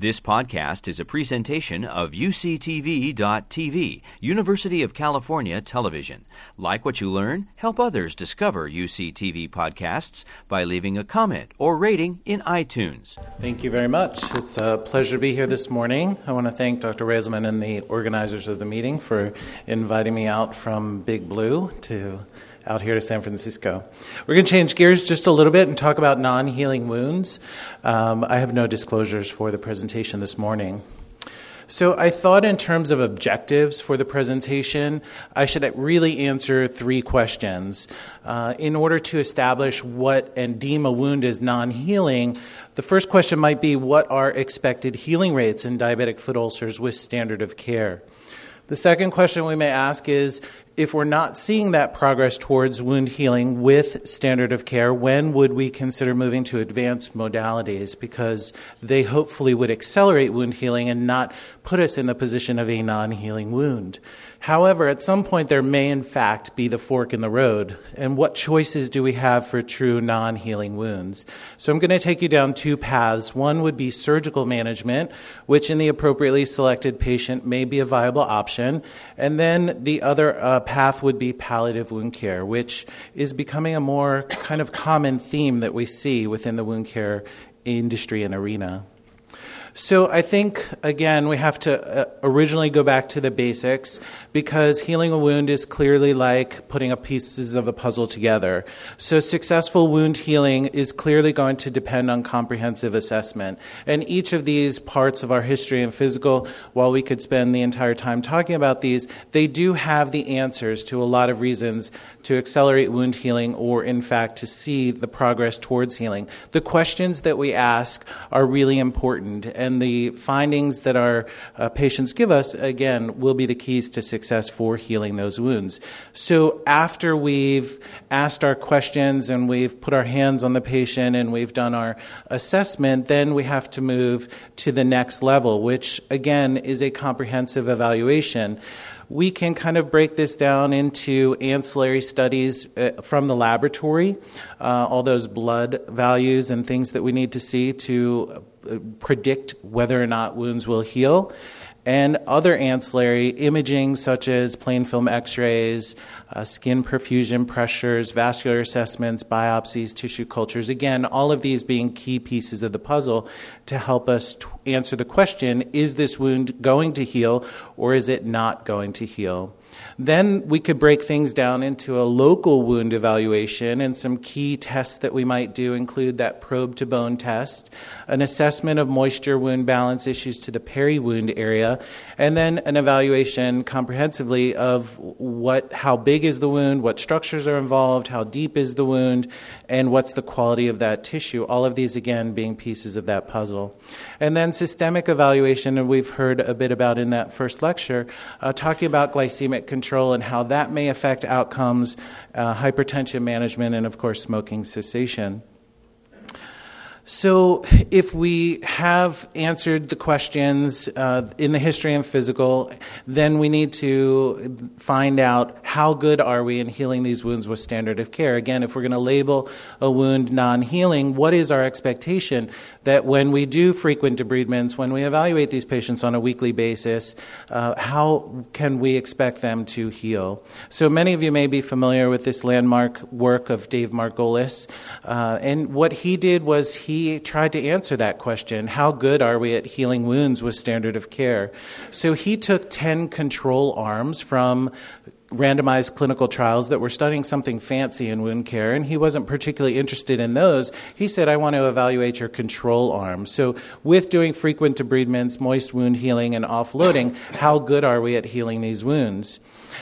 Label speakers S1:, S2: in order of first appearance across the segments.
S1: This podcast is a presentation of UCTV.tv, University of California Television. Like what you learn, help others discover UCTV podcasts by leaving a comment or rating in iTunes.
S2: Thank you very much. It's a pleasure to be here this morning. I want to thank Dr. Reisman and the organizers of the meeting for inviting me out from Big Blue to out here to San Francisco. We're going to change gears just a little bit and talk about non healing wounds. Um, I have no disclosures for the presentation this morning. So, I thought in terms of objectives for the presentation, I should really answer three questions. Uh, in order to establish what and deem a wound as non healing, the first question might be what are expected healing rates in diabetic foot ulcers with standard of care? The second question we may ask is if we're not seeing that progress towards wound healing with standard of care, when would we consider moving to advanced modalities? Because they hopefully would accelerate wound healing and not put us in the position of a non healing wound. However, at some point, there may in fact be the fork in the road. And what choices do we have for true non healing wounds? So I'm going to take you down two paths. One would be surgical management, which in the appropriately selected patient may be a viable option. And then the other uh, path would be palliative wound care, which is becoming a more kind of common theme that we see within the wound care industry and arena. So I think, again, we have to uh, originally go back to the basics because healing a wound is clearly like putting up pieces of a puzzle together. So successful wound healing is clearly going to depend on comprehensive assessment. And each of these parts of our history and physical, while we could spend the entire time talking about these, they do have the answers to a lot of reasons to accelerate wound healing or, in fact, to see the progress towards healing. The questions that we ask are really important and the findings that our uh, patients give us, again, will be the keys to success for healing those wounds. So after we've asked our questions and we've put our hands on the patient and we've done our assessment, then we have to move to the next level, which again is a comprehensive evaluation we can kind of break this down into ancillary studies uh, from the laboratory, uh, all those blood values and things that we need to see to predict whether or not wounds will heal and other ancillary imaging such as plain film x rays, uh, skin perfusion pressures, vascular assessments, biopsies, tissue cultures. Again, all of these being key pieces of the puzzle to help us t- answer the question is this wound going to heal or is it not going to heal? Then we could break things down into a local wound evaluation, and some key tests that we might do include that probe to bone test, an assessment of moisture wound balance issues to the peri wound area, and then an evaluation comprehensively of what, how big is the wound, what structures are involved, how deep is the wound, and what's the quality of that tissue. All of these, again, being pieces of that puzzle. And then systemic evaluation, and we've heard a bit about in that first lecture, uh, talking about glycemic control and how that may affect outcomes, uh, hypertension management, and of course, smoking cessation. So, if we have answered the questions uh, in the history and physical, then we need to find out how good are we in healing these wounds with standard of care. Again, if we're going to label a wound non healing, what is our expectation that when we do frequent debridements, when we evaluate these patients on a weekly basis, uh, how can we expect them to heal? So, many of you may be familiar with this landmark work of Dave Margolis. Uh, and what he did was he he tried to answer that question how good are we at healing wounds with standard of care? So he took 10 control arms from randomized clinical trials that were studying something fancy in wound care, and he wasn't particularly interested in those. He said, I want to evaluate your control arm. So, with doing frequent debridements, moist wound healing, and offloading, how good are we at healing these wounds?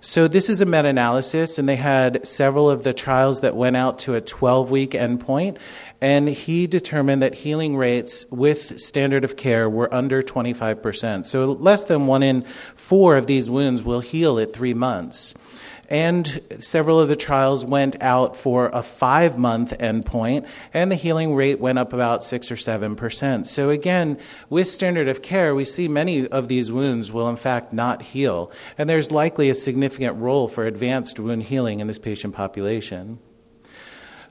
S2: So, this is a meta analysis, and they had several of the trials that went out to a 12 week endpoint and he determined that healing rates with standard of care were under 25%. So less than one in four of these wounds will heal at three months. And several of the trials went out for a five month endpoint, and the healing rate went up about six or seven percent. So, again, with standard of care, we see many of these wounds will in fact not heal, and there's likely a significant role for advanced wound healing in this patient population.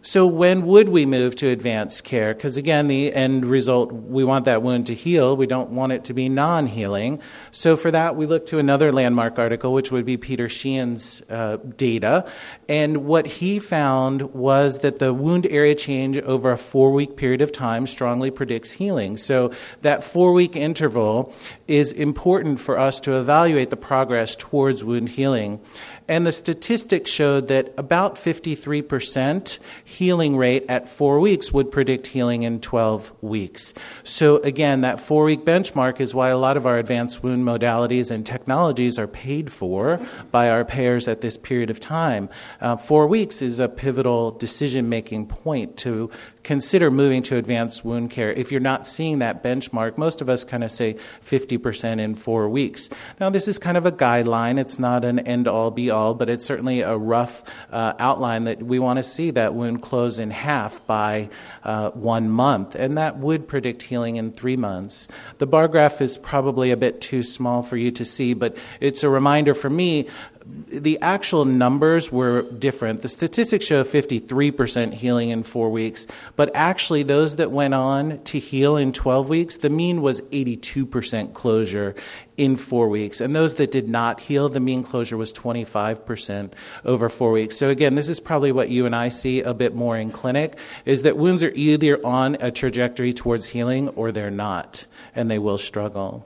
S2: So, when would we move to advanced care? Because again, the end result, we want that wound to heal. We don't want it to be non healing. So, for that, we look to another landmark article, which would be Peter Sheehan's uh, data. And what he found was that the wound area change over a four week period of time strongly predicts healing. So, that four week interval is important for us to evaluate the progress towards wound healing. And the statistics showed that about 53% healing rate at four weeks would predict healing in 12 weeks. So, again, that four week benchmark is why a lot of our advanced wound modalities and technologies are paid for by our payers at this period of time. Uh, four weeks is a pivotal decision making point to consider moving to advanced wound care if you're not seeing that benchmark. Most of us kind of say 50% in four weeks. Now, this is kind of a guideline. It's not an end all be all, but it's certainly a rough uh, outline that we want to see that wound close in half by uh, one month, and that would predict healing in three months. The bar graph is probably a bit too small for you to see, but it's a reminder for me the actual numbers were different. The statistics show 53% healing in four weeks, but actually, those that went on to heal in 12 weeks, the mean was 82% closure in four weeks. And those that did not heal, the mean closure was 25% over four weeks. So, again, this is probably what you and I see a bit more in clinic is that wounds are either on a trajectory towards healing or they're not, and they will struggle.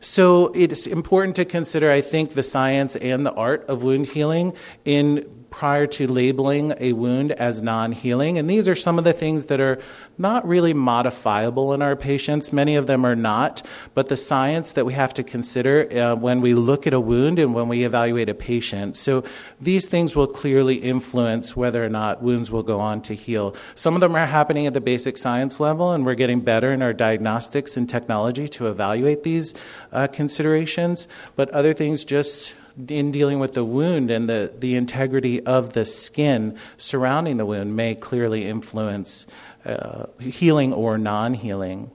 S2: So it's important to consider, I think, the science and the art of wound healing in prior to labeling a wound as non healing. And these are some of the things that are not really modifiable in our patients. Many of them are not. But the science that we have to consider uh, when we look at a wound and when we evaluate a patient. So these things will clearly influence whether or not wounds will go on to heal. Some of them are happening at the basic science level, and we're getting better in our diagnostics and technology to evaluate these uh, considerations. But other things just in dealing with the wound and the, the integrity of the skin surrounding the wound may clearly influence uh, healing or non healing.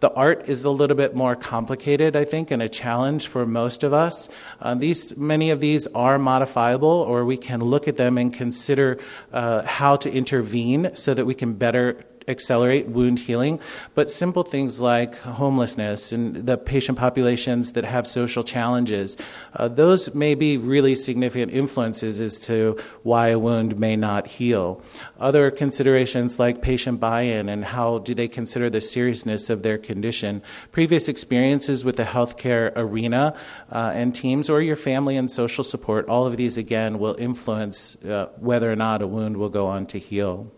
S2: The art is a little bit more complicated, I think, and a challenge for most of us. Uh, these, many of these are modifiable, or we can look at them and consider uh, how to intervene so that we can better accelerate wound healing, but simple things like homelessness and the patient populations that have social challenges, uh, those may be really significant influences as to why a wound may not heal. Other considerations like patient buy in and how do they consider the seriousness of their condition, previous experiences with the healthcare arena uh, and teams, or your family and social support, all of these again will influence uh, whether or not a wound will go on to heal.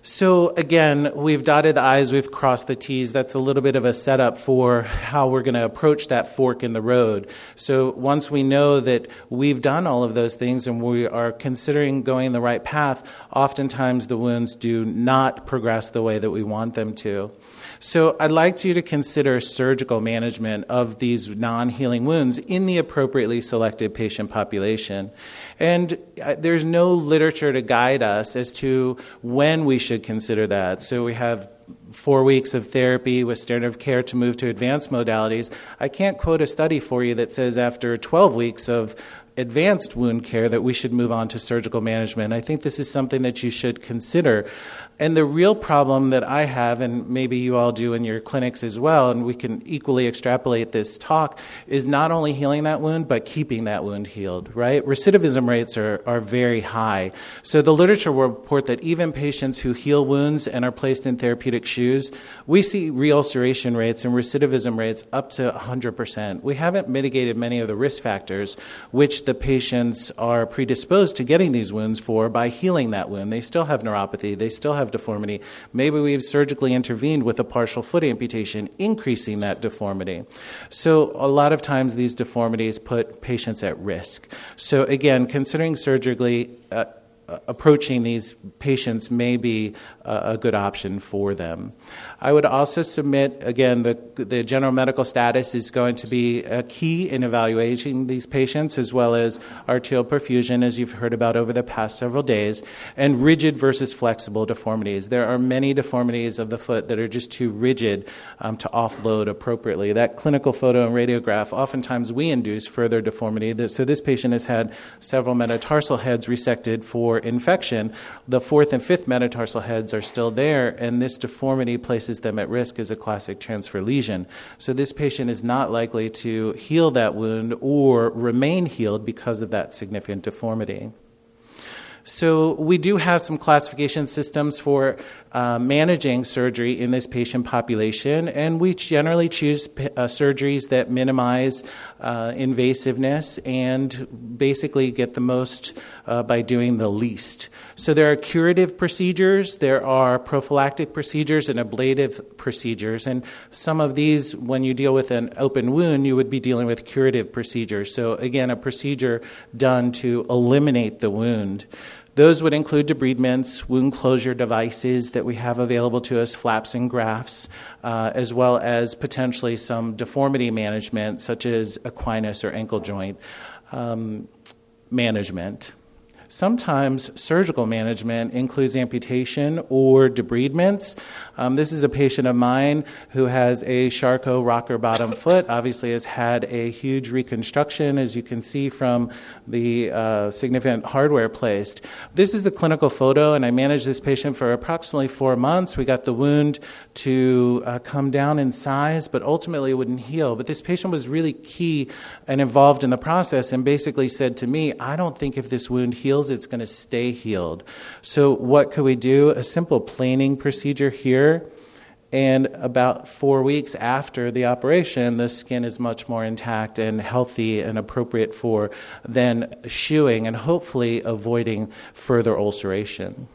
S2: So, again, we've dotted the I's, we've crossed the T's. That's a little bit of a setup for how we're going to approach that fork in the road. So, once we know that we've done all of those things and we are considering going the right path, oftentimes the wounds do not progress the way that we want them to. So I'd like you to consider surgical management of these non healing wounds in the appropriately selected patient population. And uh, there's no literature to guide us as to when we should consider that. So we have four weeks of therapy with standard of care to move to advanced modalities. I can't quote a study for you that says after 12 weeks of advanced wound care that we should move on to surgical management. I think this is something that you should consider. And the real problem that I have, and maybe you all do in your clinics as well, and we can equally extrapolate this talk, is not only healing that wound, but keeping that wound healed, right? Recidivism rates are, are very high. So the literature will report that even patients who heal wounds and are placed in therapeutic shoes, we see reulceration rates and recidivism rates up to 100%. We haven't mitigated many of the risk factors which the patients are predisposed to getting these wounds for by healing that wound. They still have neuropathy, they still have deformity. Maybe we've surgically intervened with a partial foot amputation, increasing that deformity. So, a lot of times these deformities put patients at risk. So, again, considering surgically, uh, approaching these patients may be a, good option for them. I would also submit, again, the, the general medical status is going to be a key in evaluating these patients, as well as arterial perfusion, as you've heard about over the past several days, and rigid versus flexible deformities. There are many deformities of the foot that are just too rigid um, to offload appropriately. That clinical photo and radiograph, oftentimes we induce further deformity. So this patient has had several metatarsal heads resected for infection, the fourth and fifth metatarsal heads are still there, and this deformity places them at risk as a classic transfer lesion. So this patient is not likely to heal that wound or remain healed because of that significant deformity. So, we do have some classification systems for uh, managing surgery in this patient population, and we generally choose p- uh, surgeries that minimize uh, invasiveness and basically get the most uh, by doing the least. So, there are curative procedures, there are prophylactic procedures, and ablative procedures. And some of these, when you deal with an open wound, you would be dealing with curative procedures. So, again, a procedure done to eliminate the wound. Those would include debridements, wound closure devices that we have available to us, flaps and grafts, uh, as well as potentially some deformity management, such as equinus or ankle joint um, management. Sometimes surgical management includes amputation or debridements. Um, this is a patient of mine who has a Charcot rocker bottom foot, obviously has had a huge reconstruction, as you can see from the uh, significant hardware placed. This is the clinical photo, and I managed this patient for approximately four months. We got the wound to uh, come down in size, but ultimately it wouldn't heal. But this patient was really key and involved in the process and basically said to me, I don't think if this wound heals, heals, it's going to stay healed. So, what could we do? A simple planing procedure here. And about four weeks after the operation, the skin is much more intact and healthy and appropriate for then shoeing and hopefully avoiding further ulceration.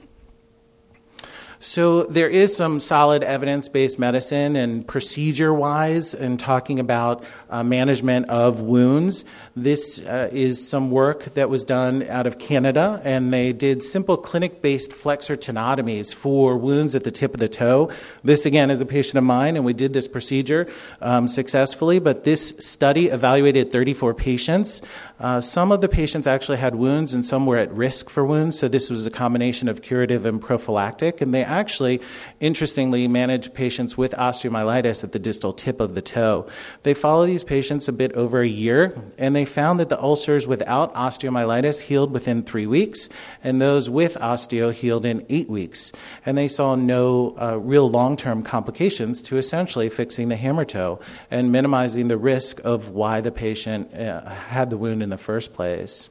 S2: So there is some solid evidence based medicine and procedure wise in talking about uh, management of wounds. This uh, is some work that was done out of Canada, and they did simple clinic based flexor tenotomies for wounds at the tip of the toe. This, again, is a patient of mine, and we did this procedure um, successfully, but this study evaluated 34 patients. Uh, some of the patients actually had wounds, and some were at risk for wounds, so this was a combination of curative and prophylactic, and they actually, interestingly, manage patients with osteomyelitis at the distal tip of the toe. They follow these patients a bit over a year, and they found that the ulcers without osteomyelitis healed within three weeks, and those with osteo healed in eight weeks. And they saw no uh, real long term complications to essentially fixing the hammer toe and minimizing the risk of why the patient uh, had the wound in the first place.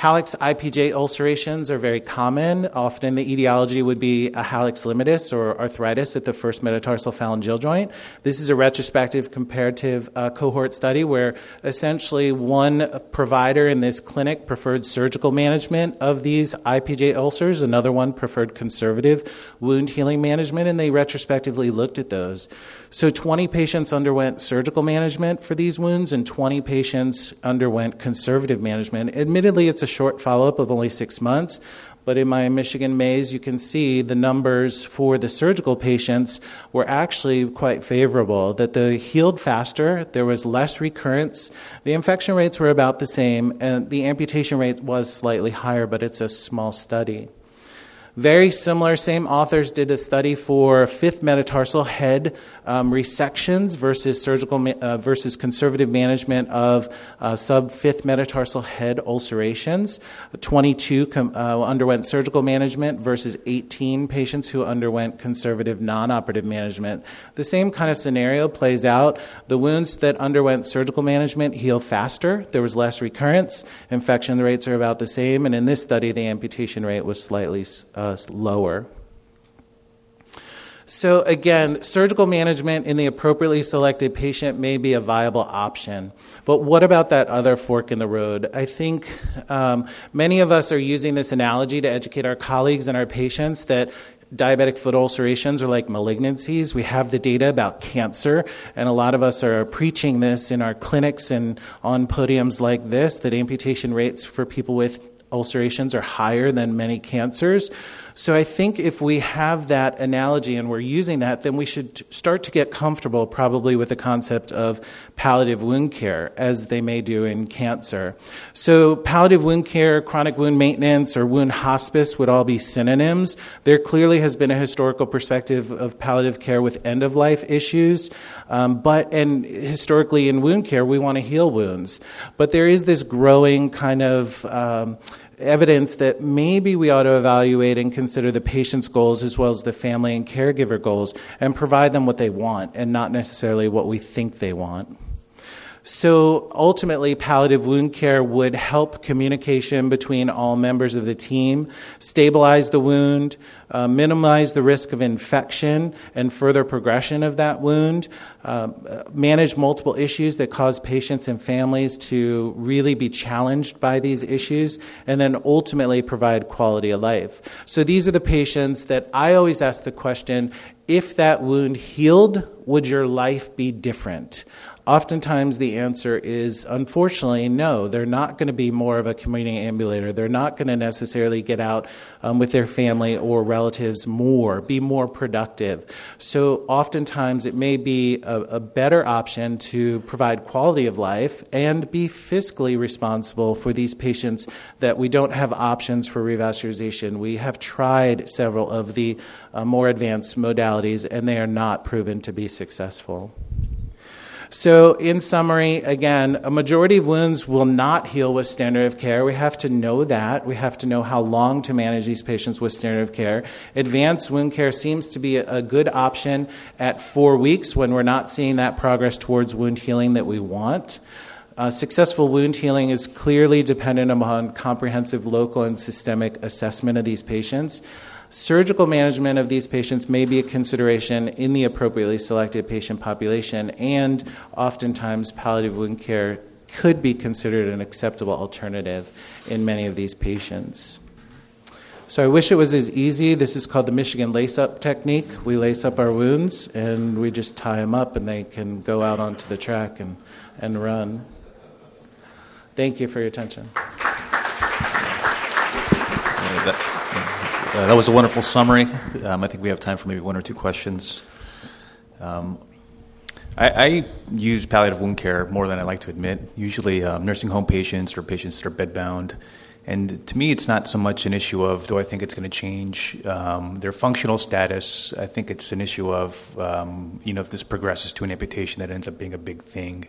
S2: Hallux IPJ ulcerations are very common. Often the etiology would be a hallux limitus or arthritis at the first metatarsal phalangeal joint. This is a retrospective comparative uh, cohort study where essentially one provider in this clinic preferred surgical management of these IPJ ulcers, another one preferred conservative wound healing management, and they retrospectively looked at those. So 20 patients underwent surgical management for these wounds, and 20 patients underwent conservative management. Admittedly, it's a short follow up of only six months, but in my Michigan maize, you can see the numbers for the surgical patients were actually quite favorable. That they healed faster, there was less recurrence, the infection rates were about the same, and the amputation rate was slightly higher, but it's a small study. Very similar, same authors did a study for fifth metatarsal head um, resections versus surgical uh, versus conservative management of uh, sub fifth metatarsal head ulcerations. 22 com- uh, underwent surgical management versus 18 patients who underwent conservative non-operative management. The same kind of scenario plays out. The wounds that underwent surgical management heal faster. There was less recurrence. Infection rates are about the same, and in this study, the amputation rate was slightly uh, lower. So, again, surgical management in the appropriately selected patient may be a viable option. But what about that other fork in the road? I think um, many of us are using this analogy to educate our colleagues and our patients that diabetic foot ulcerations are like malignancies. We have the data about cancer, and a lot of us are preaching this in our clinics and on podiums like this that amputation rates for people with ulcerations are higher than many cancers. So I think if we have that analogy and we're using that, then we should start to get comfortable probably with the concept of palliative wound care, as they may do in cancer. So palliative wound care, chronic wound maintenance, or wound hospice would all be synonyms. There clearly has been a historical perspective of palliative care with end of life issues, um, but and historically in wound care we want to heal wounds, but there is this growing kind of um, evidence that maybe we ought to evaluate and consider the patient's goals as well as the family and caregiver goals and provide them what they want and not necessarily what we think they want. So ultimately, palliative wound care would help communication between all members of the team, stabilize the wound, uh, minimize the risk of infection and further progression of that wound, uh, manage multiple issues that cause patients and families to really be challenged by these issues, and then ultimately provide quality of life. So these are the patients that I always ask the question if that wound healed, would your life be different? Oftentimes, the answer is unfortunately no. They're not going to be more of a community ambulator. They're not going to necessarily get out um, with their family or relatives more, be more productive. So, oftentimes, it may be a, a better option to provide quality of life and be fiscally responsible for these patients that we don't have options for revascularization. We have tried several of the uh, more advanced modalities, and they are not proven to be successful. So, in summary, again, a majority of wounds will not heal with standard of care. We have to know that. We have to know how long to manage these patients with standard of care. Advanced wound care seems to be a good option at four weeks when we're not seeing that progress towards wound healing that we want. Uh, successful wound healing is clearly dependent upon comprehensive local and systemic assessment of these patients. Surgical management of these patients may be a consideration in the appropriately selected patient population, and oftentimes palliative wound care could be considered an acceptable alternative in many of these patients. So I wish it was as easy. This is called the Michigan lace up technique. We lace up our wounds and we just tie them up and they can go out onto the track and, and run. Thank you for your attention.
S3: Uh, that was a wonderful summary. Um, I think we have time for maybe one or two questions. Um, I, I, use palliative wound care more than I like to admit, usually um, nursing home patients or patients that are bedbound. And to me, it's not so much an issue of do I think it's going to change um, their functional status. I think it's an issue of, um, you know, if this progresses to an amputation, that ends up being a big thing.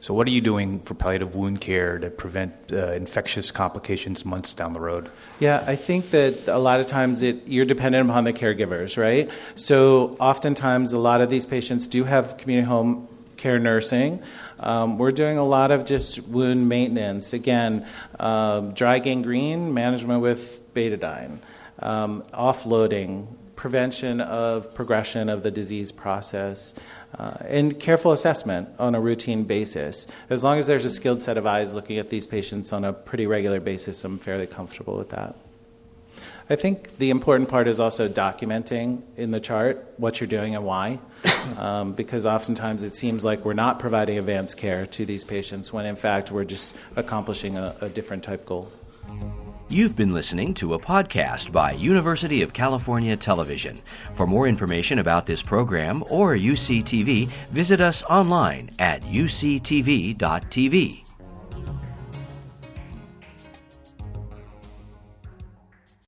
S3: So, what are you doing for palliative wound care to prevent uh, infectious complications months down the road?
S2: Yeah, I think that a lot of times it, you're dependent upon the caregivers, right? So, oftentimes, a lot of these patients do have community home care nursing. Um, we're doing a lot of just wound maintenance. Again, uh, dry gangrene management with betadine, um, offloading, prevention of progression of the disease process, uh, and careful assessment on a routine basis. As long as there's a skilled set of eyes looking at these patients on a pretty regular basis, I'm fairly comfortable with that. I think the important part is also documenting in the chart what you're doing and why, um, because oftentimes it seems like we're not providing advanced care to these patients when in fact we're just accomplishing a, a different type goal.
S1: You've been listening to a podcast by University of California Television. For more information about this program or UCTV, visit us online at uctv.tv.